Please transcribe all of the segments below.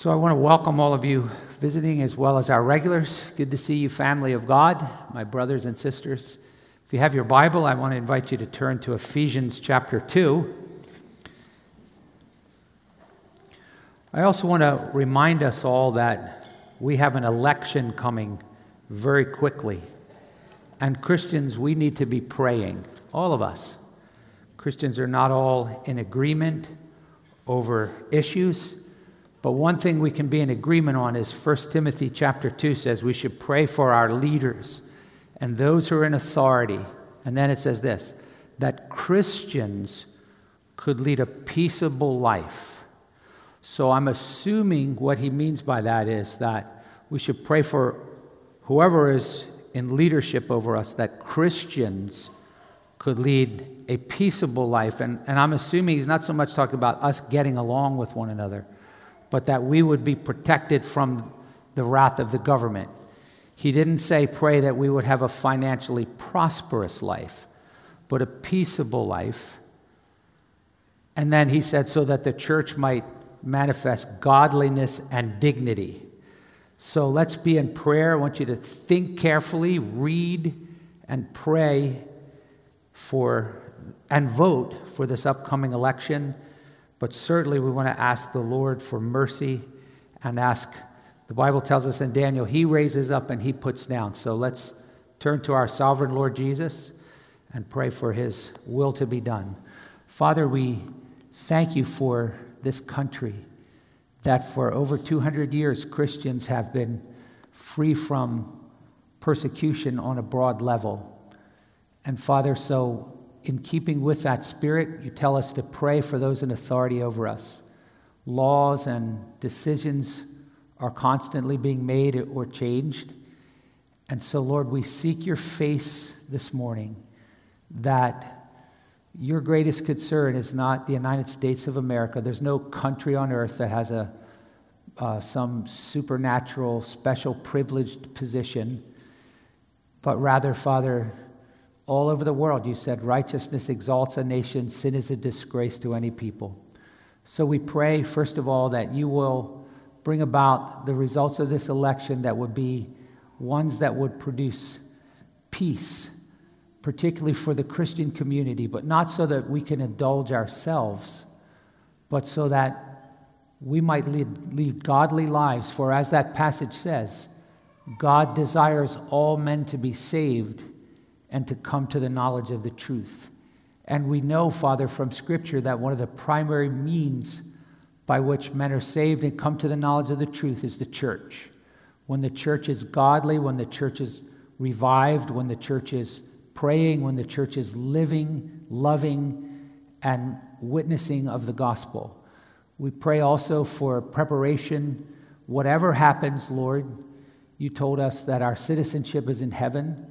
So I want to welcome all of you visiting as well as our regulars. Good to see you, family of God, my brothers and sisters. If you have your Bible, I want to invite you to turn to Ephesians chapter 2. I also want to remind us all that we have an election coming very quickly. And Christians, we need to be praying, all of us. Christians are not all in agreement over issues. But one thing we can be in agreement on is 1 Timothy chapter 2 says we should pray for our leaders and those who are in authority. And then it says this that Christians could lead a peaceable life. So I'm assuming what he means by that is that we should pray for whoever is in leadership over us, that Christians could lead a peaceable life. And, and I'm assuming he's not so much talking about us getting along with one another but that we would be protected from the wrath of the government. He didn't say, pray that we would have a financially prosperous life, but a peaceable life. And then he said, so that the church might manifest godliness and dignity. So let's be in prayer. I want you to think carefully, read, and pray for and vote for this upcoming election. But certainly we want to ask the Lord for mercy and ask, the Bible tells us in Daniel, He raises up and He puts down. So let's turn to our sovereign Lord Jesus and pray for His will to be done. Father, we thank you for this country that for over 200 years Christians have been free from persecution on a broad level. And Father, so in keeping with that spirit, you tell us to pray for those in authority over us. Laws and decisions are constantly being made or changed. And so, Lord, we seek your face this morning that your greatest concern is not the United States of America. There's no country on earth that has a, uh, some supernatural, special, privileged position. But rather, Father, all over the world, you said righteousness exalts a nation, sin is a disgrace to any people. So we pray, first of all, that you will bring about the results of this election that would be ones that would produce peace, particularly for the Christian community, but not so that we can indulge ourselves, but so that we might lead, lead godly lives. For as that passage says, God desires all men to be saved and to come to the knowledge of the truth. And we know, Father, from Scripture that one of the primary means by which men are saved and come to the knowledge of the truth is the church. When the church is godly, when the church is revived, when the church is praying, when the church is living, loving, and witnessing of the gospel. We pray also for preparation. Whatever happens, Lord, you told us that our citizenship is in heaven.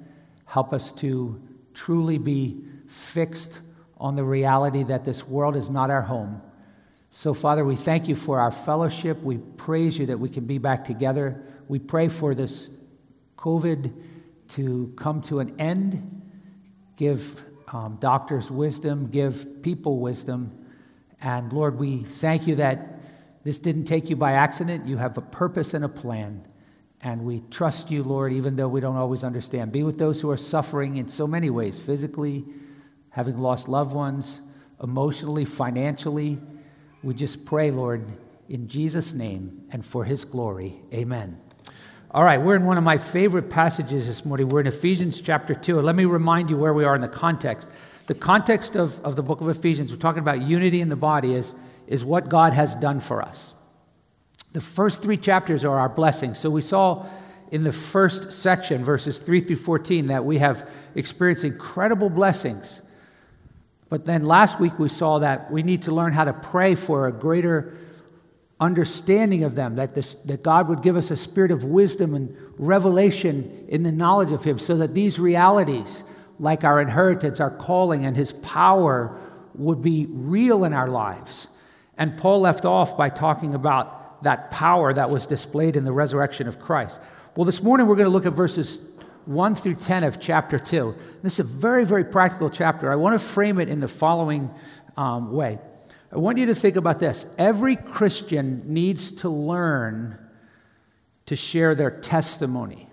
Help us to truly be fixed on the reality that this world is not our home. So, Father, we thank you for our fellowship. We praise you that we can be back together. We pray for this COVID to come to an end. Give um, doctors wisdom, give people wisdom. And Lord, we thank you that this didn't take you by accident. You have a purpose and a plan. And we trust you, Lord, even though we don't always understand. Be with those who are suffering in so many ways physically, having lost loved ones, emotionally, financially. We just pray, Lord, in Jesus' name and for his glory. Amen. All right, we're in one of my favorite passages this morning. We're in Ephesians chapter 2. And let me remind you where we are in the context. The context of, of the book of Ephesians, we're talking about unity in the body, is, is what God has done for us. The first three chapters are our blessings. So we saw in the first section, verses 3 through 14, that we have experienced incredible blessings. But then last week we saw that we need to learn how to pray for a greater understanding of them, that, this, that God would give us a spirit of wisdom and revelation in the knowledge of Him, so that these realities, like our inheritance, our calling, and His power, would be real in our lives. And Paul left off by talking about that power that was displayed in the resurrection of Christ. Well, this morning we're going to look at verses 1 through 10 of chapter 2. This is a very, very practical chapter. I want to frame it in the following um, way. I want you to think about this. Every Christian needs to learn to share their testimony.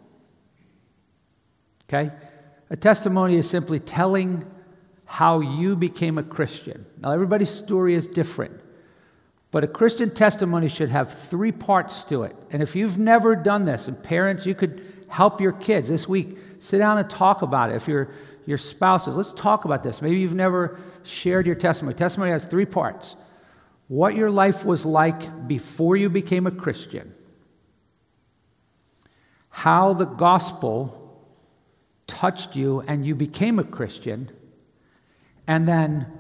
Okay? A testimony is simply telling how you became a Christian. Now, everybody's story is different, but a Christian testimony should have three parts to it. And if you've never done this, and parents, you could help your kids this week, sit down and talk about it. If your your spouses, let's talk about this. Maybe you've never shared your testimony. Testimony has three parts what your life was like before you became a Christian, how the gospel touched you and you became a Christian, and then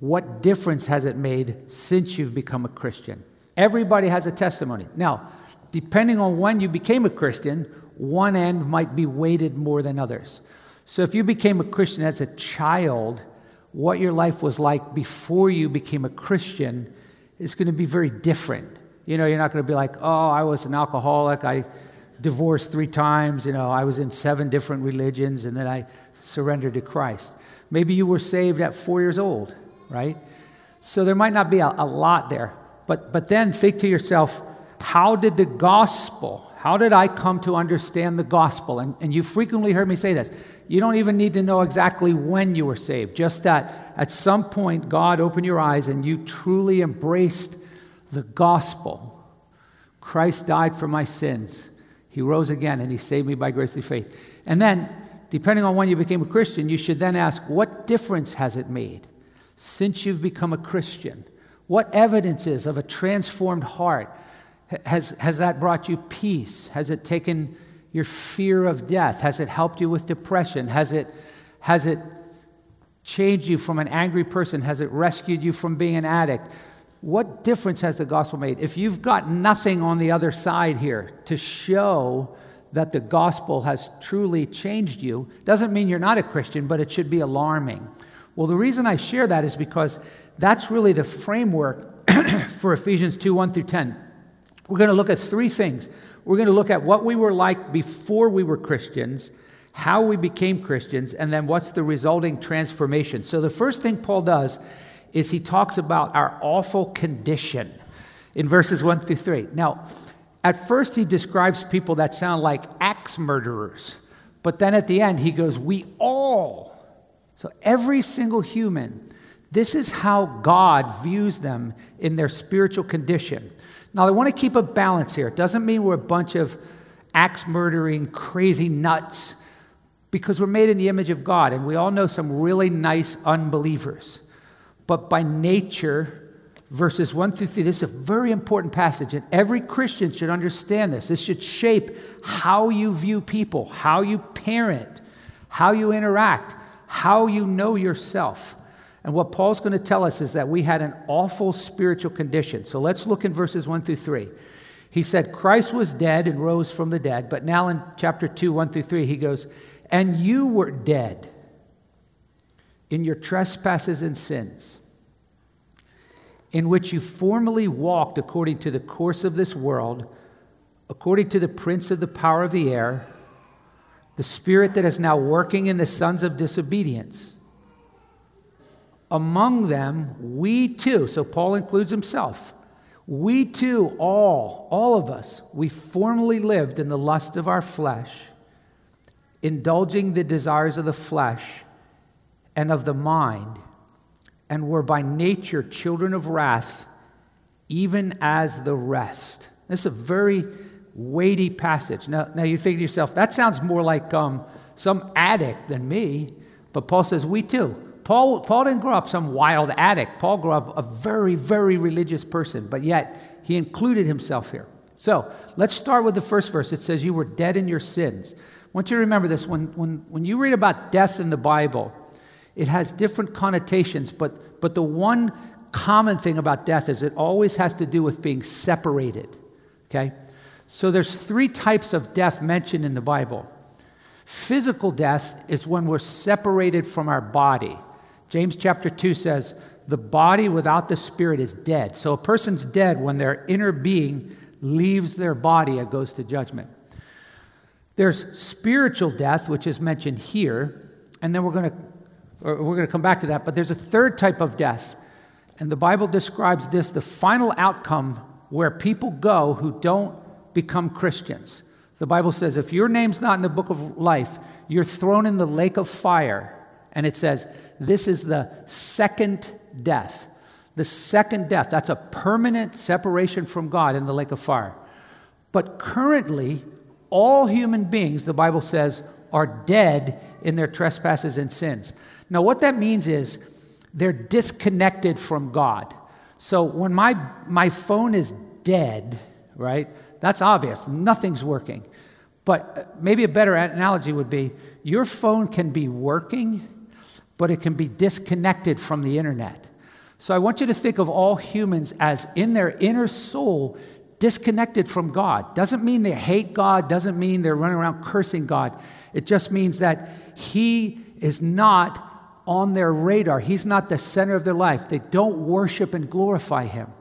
what difference has it made since you've become a Christian? Everybody has a testimony. Now, depending on when you became a Christian, one end might be weighted more than others. So if you became a Christian as a child, what your life was like before you became a Christian is going to be very different. You know, you're not going to be like, oh, I was an alcoholic. I divorced three times. You know, I was in seven different religions and then I surrendered to Christ. Maybe you were saved at four years old, right? So there might not be a, a lot there. But, but then think to yourself, how did the gospel, how did I come to understand the gospel? And, and you frequently heard me say this. You don't even need to know exactly when you were saved, just that at some point God opened your eyes and you truly embraced the gospel. Christ died for my sins. He rose again and he saved me by grace through faith. And then, depending on when you became a Christian, you should then ask, what difference has it made since you've become a Christian? What evidences of a transformed heart has, has that brought you peace? Has it taken your fear of death? Has it helped you with depression? Has it, has it changed you from an angry person? Has it rescued you from being an addict? What difference has the gospel made? If you've got nothing on the other side here to show that the gospel has truly changed you, doesn't mean you're not a Christian, but it should be alarming. Well, the reason I share that is because that's really the framework for Ephesians 2 1 through 10. We're going to look at three things. We're going to look at what we were like before we were Christians, how we became Christians, and then what's the resulting transformation. So, the first thing Paul does is he talks about our awful condition in verses 1 through 3. Now, at first, he describes people that sound like axe murderers, but then at the end, he goes, We all, so every single human, this is how God views them in their spiritual condition. Now, I want to keep a balance here. It doesn't mean we're a bunch of axe murdering, crazy nuts, because we're made in the image of God, and we all know some really nice unbelievers but by nature, verses 1 through 3. This is a very important passage, and every Christian should understand this. This should shape how you view people, how you parent, how you interact, how you know yourself. And what Paul's going to tell us is that we had an awful spiritual condition. So let's look in verses 1 through 3. He said, Christ was dead and rose from the dead. But now in chapter 2, 1 through 3, he goes, And you were dead in your trespasses and sins, in which you formerly walked according to the course of this world, according to the prince of the power of the air, the spirit that is now working in the sons of disobedience. Among them, we too, so Paul includes himself, we too, all, all of us, we formerly lived in the lust of our flesh, indulging the desires of the flesh and of the mind, and were by nature children of wrath, even as the rest. This is a very weighty passage. Now, now you think to yourself, that sounds more like um, some addict than me. But Paul says, we too. Paul, Paul didn't grow up some wild addict. Paul grew up a very, very religious person, but yet he included himself here. So let's start with the first verse. It says, You were dead in your sins. I want you to remember this. When, when, when you read about death in the Bible, it has different connotations, but, but the one common thing about death is it always has to do with being separated. Okay? So there's three types of death mentioned in the Bible. Physical death is when we're separated from our body. James chapter 2 says, the body without the spirit is dead. So a person's dead when their inner being leaves their body and goes to judgment. There's spiritual death, which is mentioned here, and then we're going to we're going to come back to that, but there's a third type of death, And the Bible describes this the final outcome where people go who don't become Christians. The Bible says if your name's not in the book of life, you're thrown in the lake of fire. And it says, this is the second death. The second death, that's a permanent separation from God in the lake of fire. But currently, all human beings, the Bible says, are dead in their trespasses and sins. Now, what that means is they're disconnected from God. So when my, my phone is dead, right, that's obvious. Nothing's working. But uh, maybe a better analogy would be your phone can be working, but it can be disconnected from the internet. So I want you to think of all humans as in their inner soul disconnected from God. Doesn't mean they hate God, doesn't mean they're running around cursing God. It just means that He is not on their radar. He's not the center of their life. They don't worship and glorify Him.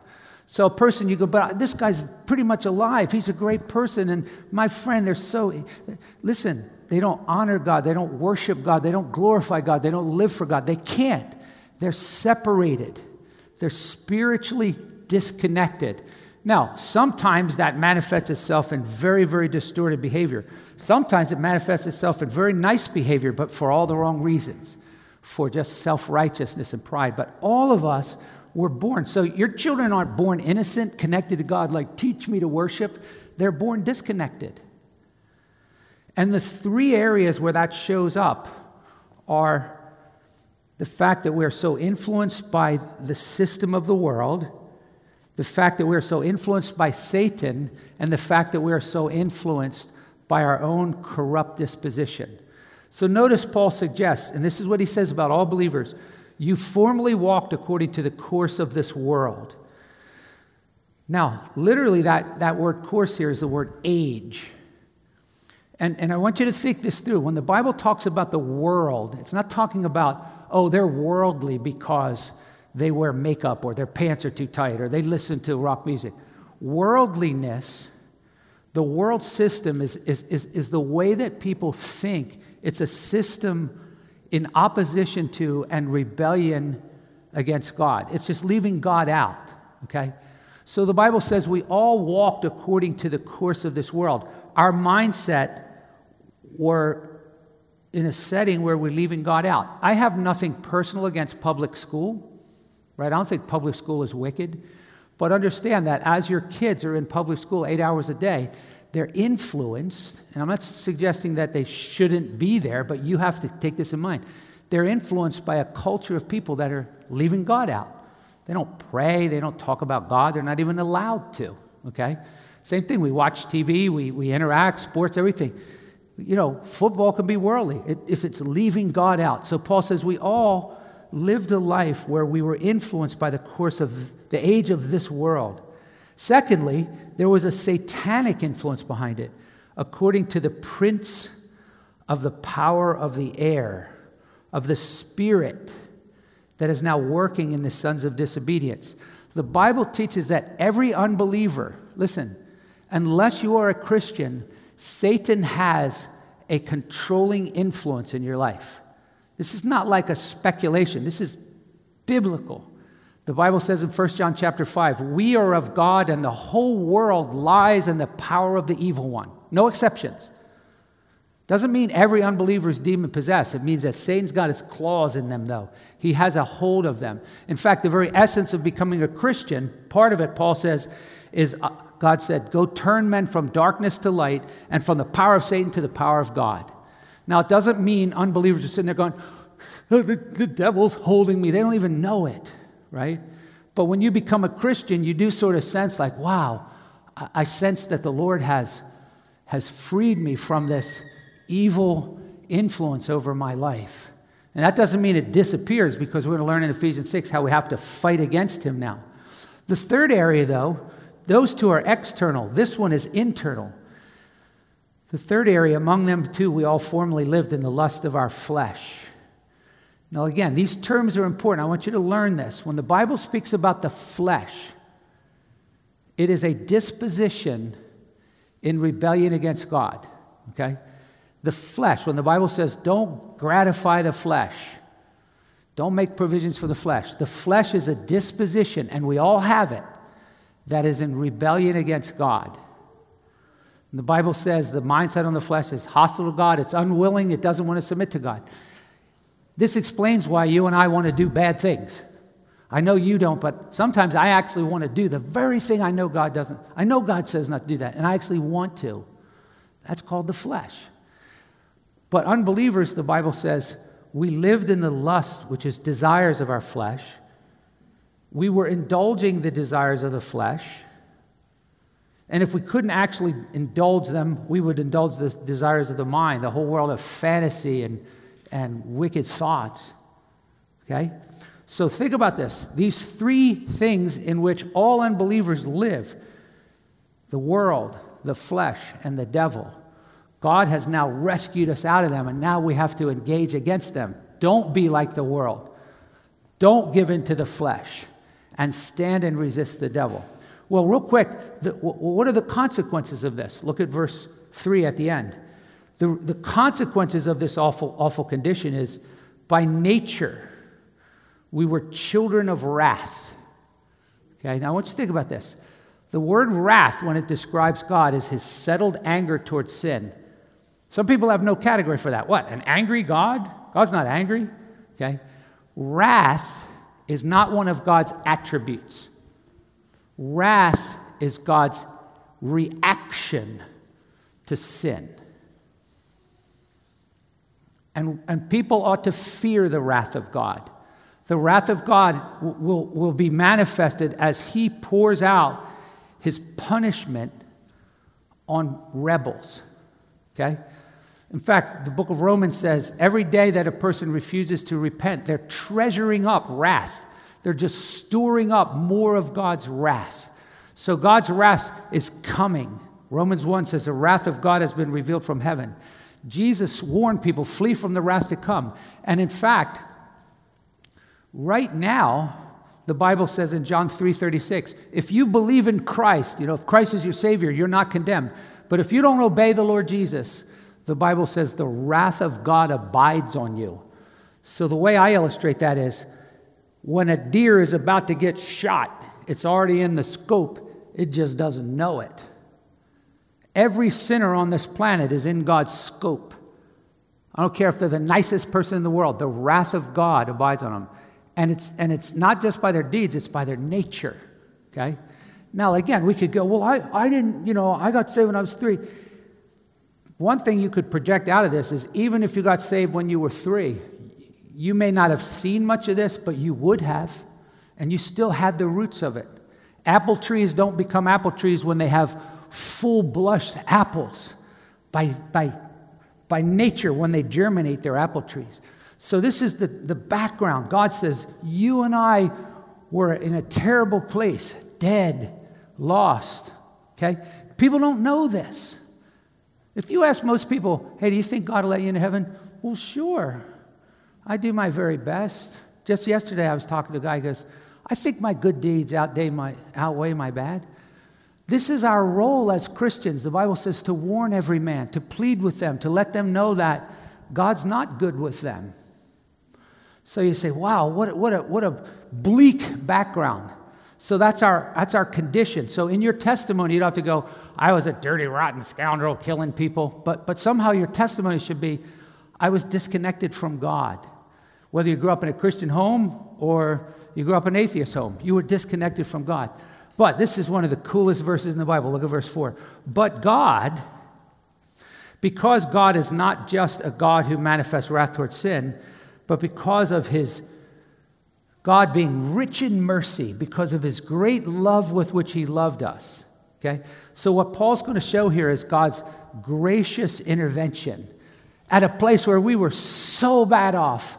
So a person you go, but this guy's pretty much alive. He's a great person. And my friend, they're so, listen, they don't honor God. They don't worship God. They don't glorify God. They don't live for God. They can't. They're separated. They're spiritually disconnected. Now, sometimes that manifests itself in very, very distorted behavior. Sometimes it manifests itself in very nice behavior, but for all the wrong reasons, for just self righteousness and pride. But all of us were born. So your children aren't born innocent, connected to God, like, teach me to worship. They're born disconnected. And the three areas where that shows up are the fact that we're so influenced by the system of the world, the fact that we're so influenced by Satan, and the fact that we're so influenced by our own corrupt disposition. So notice Paul suggests, and this is what he says about all believers you formerly walked according to the course of this world. Now, literally, that, that word course here is the word age. And, and I want you to think this through. When the Bible talks about the world, it's not talking about oh, they're worldly because they wear makeup or their pants are too tight or they listen to rock music. Worldliness, the world system is, is, is, is the way that people think. It's a system in opposition to and rebellion against God. It's just leaving God out, okay? So the Bible says we all walked according to the course of this world. Our mindset were in a setting where we're leaving God out. I have nothing personal against public school, right? I don't think public school is wicked. But understand that as your kids are in public school eight hours a day, they're influenced, and I'm not suggesting that they shouldn't be there, but you have to take this in mind. They're influenced by a culture of people that are leaving God out. They don't pray, they don't talk about God, they're not even allowed to, okay? Same thing, we watch TV, we, we interact, sports, everything you know, football can be worldly if it's leaving God out. So Paul says we all lived a life where we were influenced by the course of the age of this world. Secondly, there was a satanic influence behind it, according to the prince of the power of the air, of the spirit that is now working in the sons of disobedience. The Bible teaches that every unbeliever, listen, unless you are a Christian, Satan has a controlling influence in your life. This is not like a speculation, this is biblical. The Bible says in 1 John chapter 5, we are of God and the whole world lies in the power of the evil one. No exceptions. Doesn't mean every unbeliever is demon possessed. It means that Satan's got his claws in them, though. He has a hold of them. In fact, the very essence of becoming a Christian, part of it, Paul says, is uh, God said, Go turn men from darkness to light and from the power of Satan to the power of God. Now, it doesn't mean unbelievers are sitting there going, the, the devil's holding me. They don't even know it, right? But when you become a Christian, you do sort of sense like, wow, I, sense that the Lord has, has freed me from this evil influence over my life. And that doesn't mean it disappears because we're going to learn in Ephesians 6 how we have to fight against him now. The third area, though, those two are external. This one is internal. The third area, among them too, we all formerly lived in the lust of our flesh. Now, again, these terms are important. I want you to learn this. When the Bible speaks about the flesh, it is a disposition in rebellion against God. Okay? The flesh, when the Bible says don't gratify the flesh, Don't make provisions for the flesh. The flesh is a disposition, and we all have it, that is in rebellion against God. And the Bible says the mindset on the flesh is hostile to God, it's unwilling, it doesn't want to submit to God. This explains why you and I want to do bad things. I know you don't, but sometimes I actually want to do the very thing I know God doesn't. I know God says not to do that, and I actually want to. That's called the flesh. But unbelievers, the Bible says, we lived in the lust, which is desires of our flesh. We were indulging the desires of the flesh. And if we couldn't actually indulge them, we would indulge the desires of the mind, the whole world of fantasy and, and wicked thoughts. Okay? So think about this these three things in which all unbelievers live the world, the flesh, and the devil. God has now rescued us out of them, and now we have to engage against them. Don't be like the world. Don't give in to the flesh and stand and resist the devil. Well, real quick, the, what are the consequences of this? Look at verse 3 at the end. The, the consequences of this awful, awful condition is by nature, we were children of wrath. Okay, now I want you to think about this. The word wrath, when it describes God, is his settled anger towards sin. Some people have no category for that. What? An angry God? God's not angry. Okay? Wrath is not one of God's attributes. Wrath is God's reaction to sin. And, and people ought to fear the wrath of God. The wrath of God will, will be manifested as He pours out His punishment on rebels. Okay? In fact, the book of Romans says every day that a person refuses to repent, they're treasuring up wrath. They're just storing up more of God's wrath. So God's wrath is coming. Romans 1 says, The wrath of God has been revealed from heaven. Jesus warned people, flee from the wrath to come. And in fact, Right now, the Bible says in John 3:36, if you believe in Christ, you know, if Christ is your savior, you're not condemned. But if you don't obey the Lord Jesus, the Bible says the wrath of God abides on you. So the way I illustrate that is when a deer is about to get shot, it's already in the scope, it just doesn't know it. Every sinner on this planet is in God's scope. I don't care if they're the nicest person in the world, the wrath of God abides on them. And it's, and it's not just by their deeds, it's by their nature. Okay? Now, again, we could go, well, I, I didn't, you know, I got saved when I was three. One thing you could project out of this is even if you got saved when you were three, you may not have seen much of this, but you would have, and you still had the roots of it. Apple trees don't become apple trees when they have full blushed apples. By, by, by nature, when they germinate, they're apple trees. So, this is the, the background. God says, You and I were in a terrible place, dead, lost. Okay? People don't know this. If you ask most people, Hey, do you think God will let you into heaven? Well, sure. I do my very best. Just yesterday, I was talking to a guy who goes, I think my good deeds outweigh my, outweigh my bad. This is our role as Christians. The Bible says to warn every man, to plead with them, to let them know that God's not good with them. So you say, wow, what, what, a, what a bleak background. So that's our, that's our condition. So in your testimony, you don't have to go, I was a dirty, rotten scoundrel killing people. But, but somehow your testimony should be, I was disconnected from God. Whether you grew up in a Christian home or you grew up in an atheist home, you were disconnected from God. But this is one of the coolest verses in the Bible. Look at verse 4. But God, because God is not just a God who manifests wrath towards sin, but because of his God being rich in mercy, because of his great love with which he loved us. Okay? So, what Paul's going to show here is God's gracious intervention. At a place where we were so bad off,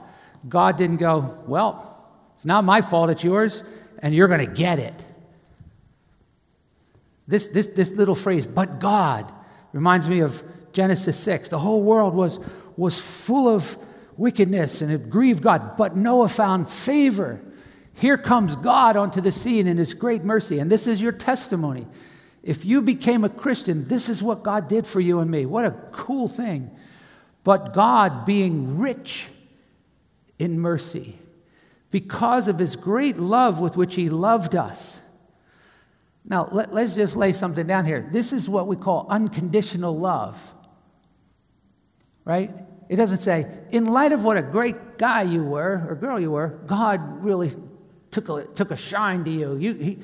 God didn't go, Well, it's not my fault, it's yours, and you're going to get it. This, this, this little phrase, but God, reminds me of Genesis 6. The whole world was, was full of wickedness and it grieved God. But Noah found favor. Here comes God onto the scene in his great mercy. And this is your testimony. If you became a Christian, this is what God did for you and me. What a cool thing. But God, being rich in mercy, because of his great love with which he loved us. Now, let, us just lay something down here. This is what we call unconditional love, right? It doesn't say, in light of what a great guy you were or girl you were, God really took a, took a shine to you. you he,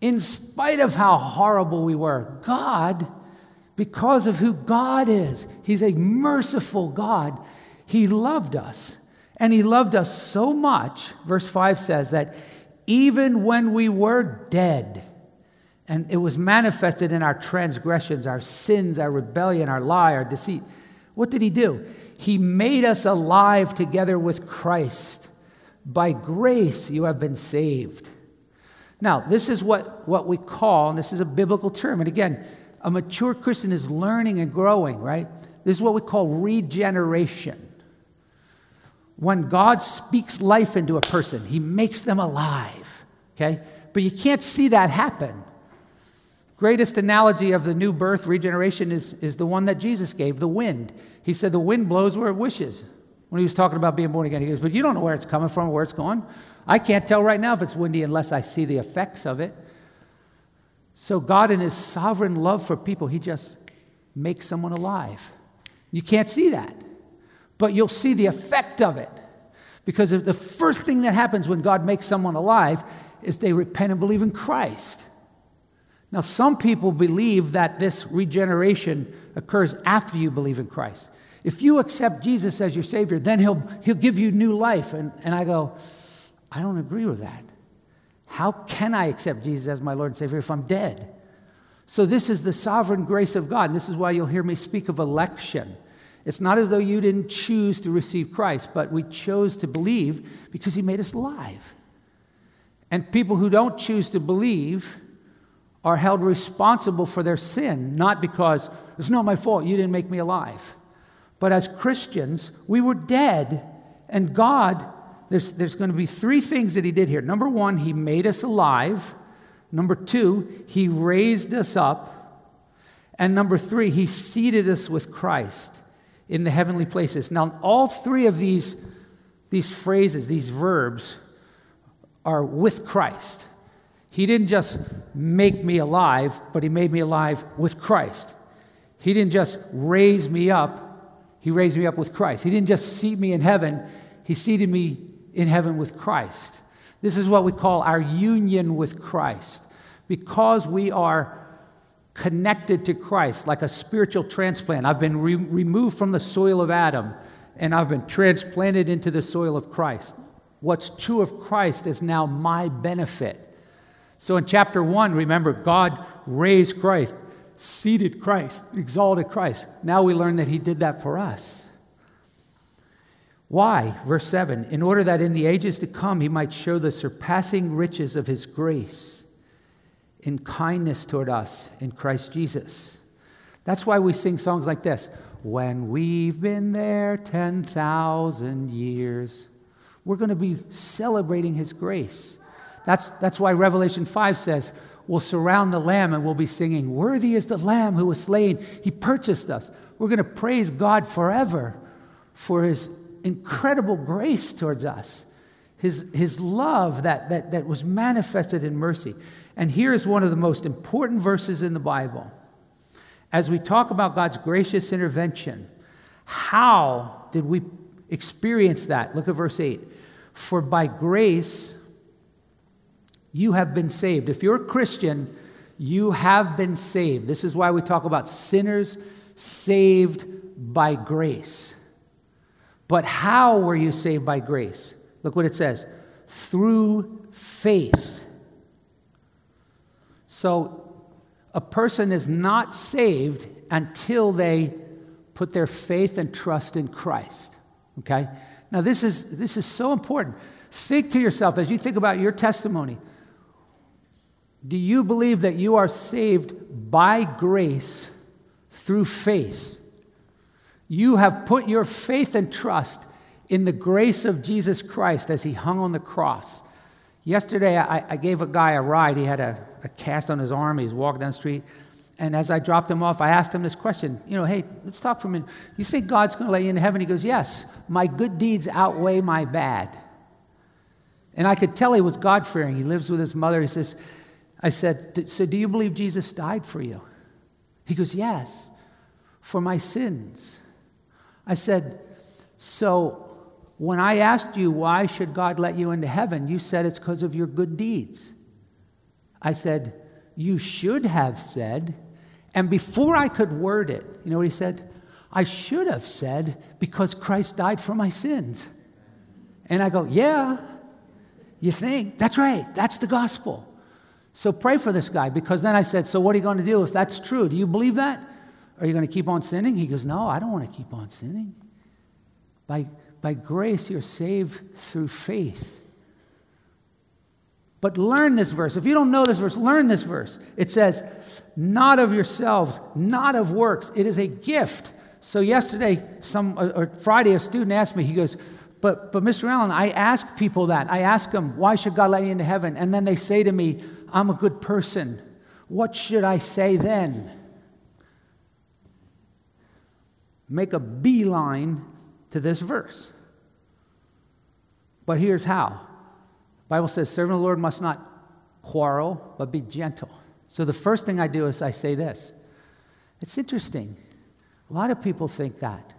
in spite of how horrible we were, God, because of who God is, He's a merciful God, He loved us. And He loved us so much, verse 5 says, that even when we were dead, and it was manifested in our transgressions, our sins, our rebellion, our lie, our deceit. What did he do? He made us alive together with Christ. By grace you have been saved. Now, this is what, what we call, and this is a biblical term, and again, a mature Christian is learning and growing, right? This is what we call regeneration. When God speaks life into a person, he makes them alive, okay? But you can't see that happen Greatest analogy of the new birth, regeneration, is, is the one that Jesus gave the wind. He said, The wind blows where it wishes. When he was talking about being born again, he goes, But you don't know where it's coming from, where it's going. I can't tell right now if it's windy unless I see the effects of it. So, God, in his sovereign love for people, he just makes someone alive. You can't see that, but you'll see the effect of it. Because the first thing that happens when God makes someone alive is they repent and believe in Christ. Now, some people believe that this regeneration occurs after you believe in Christ. If you accept Jesus as your Savior, then He'll, he'll give you new life. And, and I go, I don't agree with that. How can I accept Jesus as my Lord and Savior if I'm dead? So, this is the sovereign grace of God. And this is why you'll hear me speak of election. It's not as though you didn't choose to receive Christ, but we chose to believe because He made us alive. And people who don't choose to believe, are held responsible for their sin, not because it's not my fault, you didn't make me alive. But as Christians, we were dead, and God, there's, there's going to be three things that He did here. Number one, He made us alive. Number two, He raised us up. And number three, He seated us with Christ in the heavenly places. Now, all three of these, these phrases, these verbs, are with Christ. He didn't just make me alive, but He made me alive with Christ. He didn't just raise me up, He raised me up with Christ. He didn't just seat me in heaven, He seated me in heaven with Christ. This is what we call our union with Christ. Because we are connected to Christ, like a spiritual transplant. I've been re- removed from the soil of Adam and I've been transplanted into the soil of Christ. What's true of Christ is now my benefit. So in chapter 1, remember, God raised Christ, seated Christ, exalted Christ. Now we learn that He did that for us. Why? Verse 7 In order that in the ages to come He might show the surpassing riches of His grace in kindness toward us in Christ Jesus. That's why we sing songs like this When we've been there 10,000 years, we're going to be celebrating His grace. That's, that's why Revelation 5 says, We'll surround the Lamb and we'll be singing, Worthy is the Lamb who was slain. He purchased us. We're going to praise God forever for his incredible grace towards us, his, his love that, that, that was manifested in mercy. And here is one of the most important verses in the Bible. As we talk about God's gracious intervention, how did we experience that? Look at verse 8. For by grace, you have been saved. If you're a Christian, you have been saved. This is why we talk about sinners saved by grace. But how were you saved by grace? Look what it says through faith. So a person is not saved until they put their faith and trust in Christ. Okay? Now this is this is so important. Think to yourself as you think about your testimony. Do you believe that you are saved by grace through faith? You have put your faith and trust in the grace of Jesus Christ as he hung on the cross. Yesterday, I, I gave a guy a ride. He had a, a cast on his arm. He was walking down the street. And as I dropped him off, I asked him this question You know, hey, let's talk for a minute. You think God's going to let you in heaven? He goes, Yes, my good deeds outweigh my bad. And I could tell he was God fearing. He lives with his mother. He says, I said, So do you believe Jesus died for you? He goes, Yes, for my sins. I said, So when I asked you, why should God let you into heaven, you said it's because of your good deeds. I said, You should have said, and before I could word it, you know what he said? I should have said, because Christ died for my sins. And I go, Yeah, you think? That's right, that's the gospel. So pray for this guy, because then I said, So what are you going to do if that's true? Do you believe that? Are you going to keep on sinning? He goes, No, I don't want to keep on sinning. By, by grace, you're saved through faith. But learn this verse. If you don't know this verse, learn this verse. It says, Not of yourselves, not of works. It is a gift. So yesterday, some or Friday, a student asked me, he goes, but, but Mr. Allen, I ask people that. I ask them, why should God let you into heaven? And then they say to me, I'm a good person. What should I say then? Make a beeline to this verse. But here's how. The Bible says, servant of the Lord must not quarrel, but be gentle. So the first thing I do is I say this. It's interesting. A lot of people think that.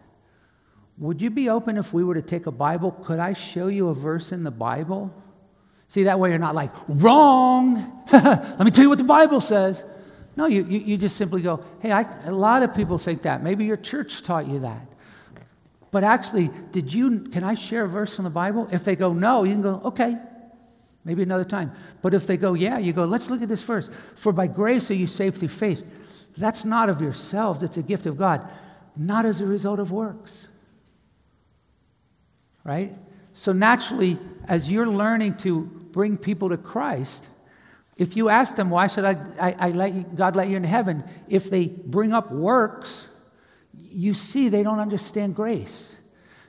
Would you be open if we were to take a Bible? Could I show you a verse in the Bible? See, that way you're not like, wrong. Let me tell you what the Bible says. No, you, you, you just simply go, hey, I, a lot of people think that. Maybe your church taught you that. But actually, did you, can I share a verse from the Bible? If they go, no, you can go, okay, maybe another time. But if they go, yeah, you go, let's look at this verse. For by grace are you saved through faith. That's not of yourselves, it's a gift of God not as a result of works. Right? So naturally, as you're learning to bring people to Christ, if you ask them, why should I, I, I let you, God let you in heaven? If they bring up works, you see they don't understand grace.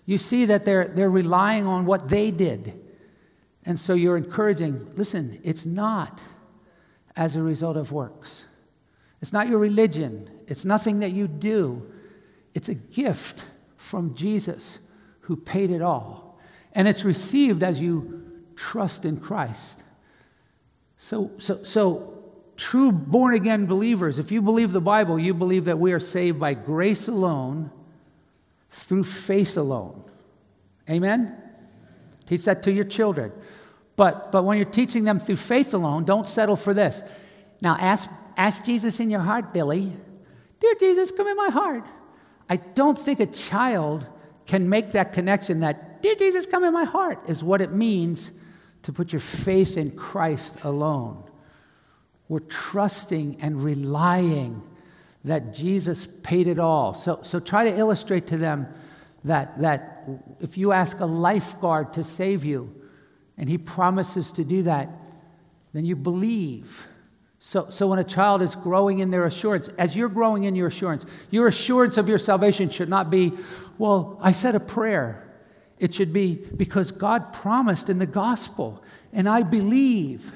You see that they're, they're relying on what they did. And so you're encouraging, listen, it's not as a result of works. It's not your religion. It's nothing that you do. It's a gift from Jesus who paid it all. And it's received as you trust in Christ. So, so, so true born again believers, if you believe the Bible, you believe that we are saved by grace alone, through faith alone. Amen? Teach that to your children. But, but when you're teaching them through faith alone, don't settle for this. Now, ask, ask Jesus in your heart, Billy. Dear Jesus, come in my heart. I don't think a child can make that connection that, Dear Jesus, come in my heart, is what it means to put your faith in Christ alone. We're trusting and relying that Jesus paid it all. So, so try to illustrate to them that, that if you ask a lifeguard to save you and he promises to do that, then you believe so, so when a child is growing in their assurance, as you're growing in your assurance, your assurance of your salvation should not be, well, I said a prayer. It should be because God promised in the gospel, and I believe.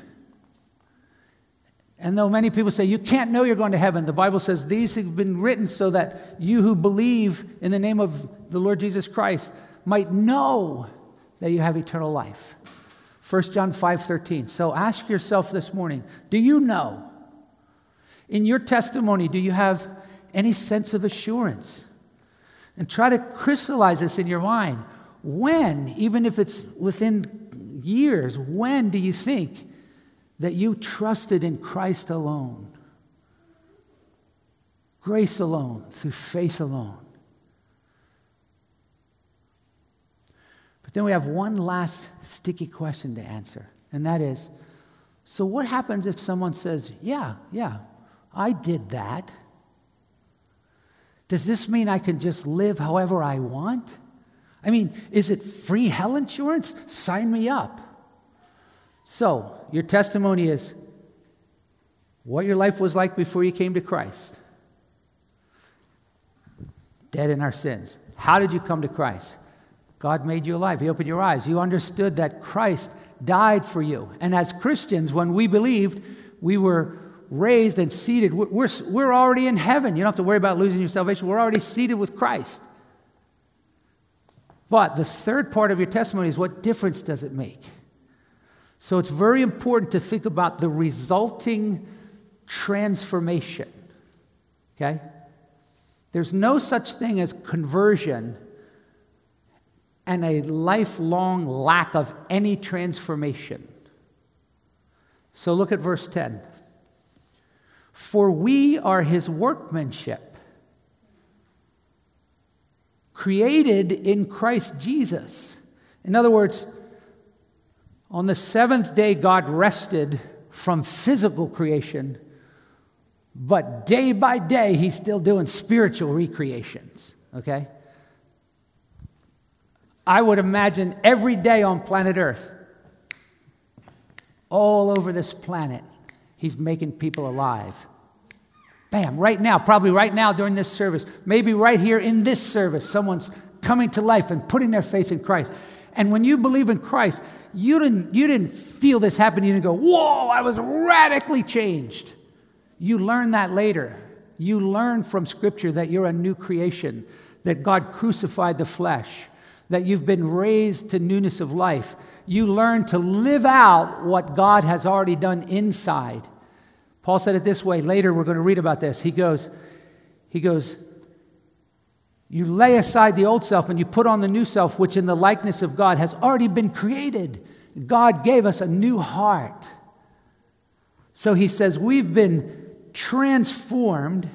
And though many people say you can't know you're going to heaven, the Bible says these have been written so that you who believe in the name of the Lord Jesus Christ might know that you have eternal life. 1 John 5:13. So ask yourself this morning, do you know in your testimony do you have any sense of assurance? And try to crystallize this in your mind. When, even if it's within years, when do you think that you trusted in Christ alone? Grace alone, through faith alone. But then we have one last sticky question to answer, and that is so, what happens if someone says, Yeah, yeah, I did that? Does this mean I can just live however I want? I mean, is it free hell insurance? Sign me up. So, your testimony is what your life was like before you came to Christ. Dead in our sins. How did you come to Christ? God made you alive. He opened your eyes. You understood that Christ died for you. And as Christians, when we believed, we were raised and seated. We're, we're already in heaven. You don't have to worry about losing your salvation. We're already seated with Christ. But the third part of your testimony is what difference does it make? So it's very important to think about the resulting transformation. Okay? There's no such thing as conversion and a lifelong lack of any transformation. So look at verse 10. For we are his workmanship, created in Christ Jesus. In other words, on the seventh day, God rested from physical creation, but day by day, He's still doing spiritual recreations, okay? I would imagine every day on planet Earth, all over this planet, He's making people alive. Bam, right now, probably right now during this service, maybe right here in this service, someone's coming to life and putting their faith in Christ. And when you believe in Christ, you didn't, you didn't feel this happen. You didn't go, whoa, I was radically changed. You learn that later. You learn from Scripture that you're a new creation, that God crucified the flesh, that you've been raised to newness of life. You learn to live out what God has already done inside. Paul said it this way. Later, we're going to read about this. He goes, he goes, you lay aside the old self and you put on the new self, which in the likeness of God has already been created. God gave us a new heart. So he says, We've been transformed,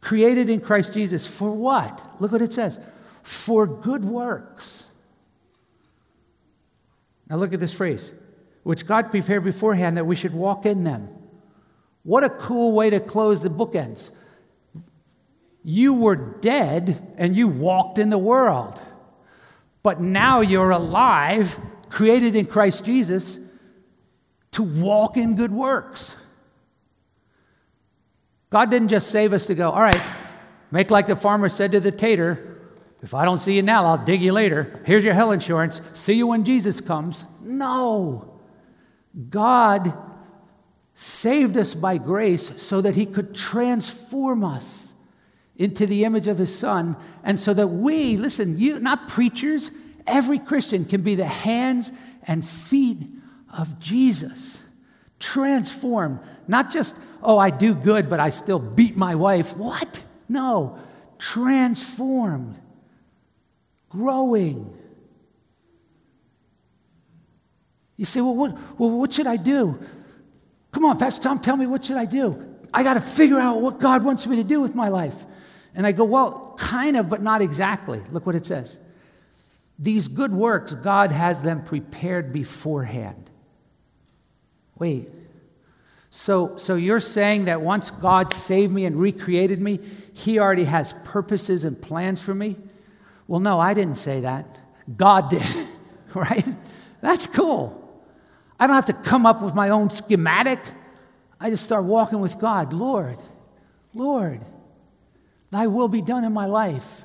created in Christ Jesus for what? Look what it says for good works. Now look at this phrase, which God prepared beforehand that we should walk in them. What a cool way to close the bookends. You were dead and you walked in the world. But now you're alive, created in Christ Jesus, to walk in good works. God didn't just save us to go, all right, make like the farmer said to the tater, if I don't see you now, I'll dig you later. Here's your hell insurance. See you when Jesus comes. No. God saved us by grace so that he could transform us into the image of his son and so that we listen you not preachers every christian can be the hands and feet of jesus. Transformed not just oh i do good but i still beat my wife. What? No. Transformed. Growing. You say well what, well, what should i do Come on, Pastor Tom, tell me what should I do? I got to figure out what God wants me to do with my life. And I go, well, kind of, but not exactly. Look what it says. These good works, God has them prepared beforehand. Wait. So, so you're saying that once God saved me and recreated me, He already has purposes and plans for me? Well, no, I didn't say that. God did, right? That's cool. I don't have to come up with my own schematic. I just start walking with God. Lord, Lord, thy will be done in my life.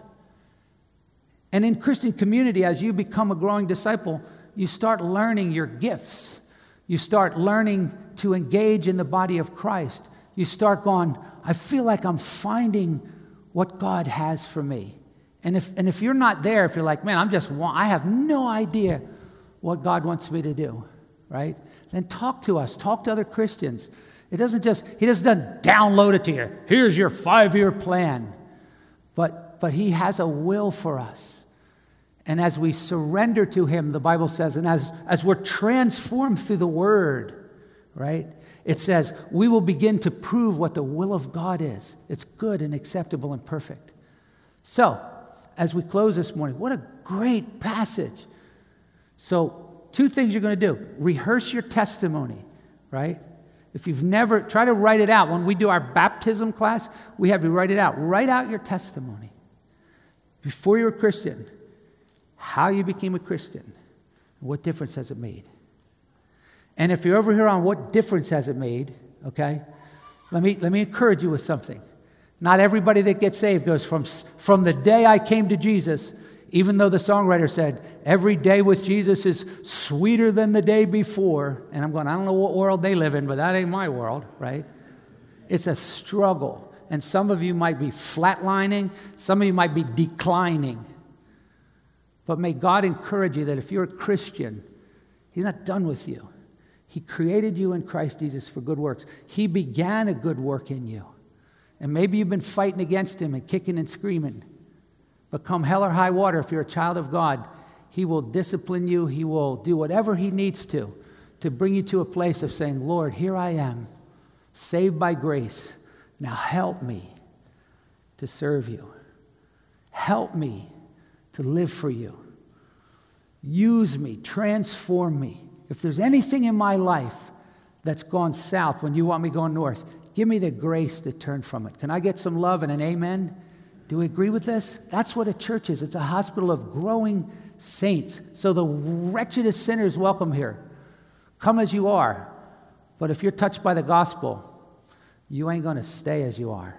And in Christian community, as you become a growing disciple, you start learning your gifts. You start learning to engage in the body of Christ. You start going, I feel like I'm finding what God has for me. And if, and if you're not there, if you're like, man, I'm just, I have no idea what God wants me to do right? Then talk to us, talk to other Christians. It doesn't just, he doesn't download it to you. Here's your five year plan. But, but he has a will for us. And as we surrender to him, the Bible says, and as, as we're transformed through the word, right? It says, we will begin to prove what the will of God is. It's good and acceptable and perfect. So, as we close this morning, what a great passage. So, two things you're going to do rehearse your testimony, right? If you've never, try to write it out. When we do our baptism class, we have you write it out. Write out your testimony. Before you were a Christian, how you became a Christian, what difference has it made? And if you're over here on what difference has it made, okay, let me, let me encourage you with something. Not everybody that gets saved goes from, from the day I came to Jesus even though the songwriter said, every day with Jesus is sweeter than the day before. And I'm going, I don't know what world they live in, but that ain't my world, right? It's a struggle. And some of you might be flatlining, some of you might be declining. But may God encourage you that if you're a Christian, He's not done with you. He created you in Christ Jesus for good works. He began a good work in you. And maybe you've been fighting against him and kicking and screaming. But come hell or high water, if you're a child of God, he will discipline you. He will do whatever he needs to to bring you to a place of saying, Lord, here I am, saved by grace. Now help me to serve you. Help me to live for you. Use me, transform me. If there's anything in my life that's gone south when you want me going north, give me the grace to turn from it. Can I get some love and an amen? Do we agree with this? That's what a church is. It's a hospital of growing saints. So the wretchedest sinners welcome here. Come as you are. But if you're touched by the gospel, you ain't going to stay as you are.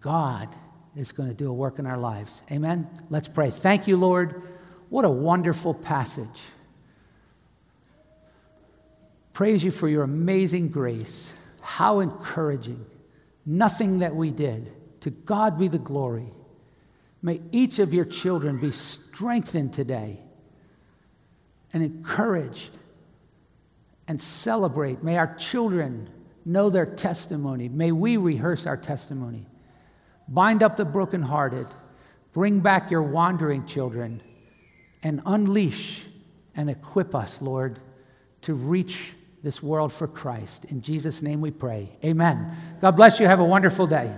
God is going to do a work in our lives. Amen? Let's pray. Thank you, Lord. What a wonderful passage. Praise you for your amazing grace. How encouraging. Nothing that we did. To God be the glory. May each of your children be strengthened today and encouraged and celebrate. May our children know their testimony. May we rehearse our testimony. Bind up the brokenhearted. Bring back your wandering children and unleash and equip us, Lord, to reach this world for Christ. In Jesus' name we pray. Amen. God bless you. Have a wonderful day.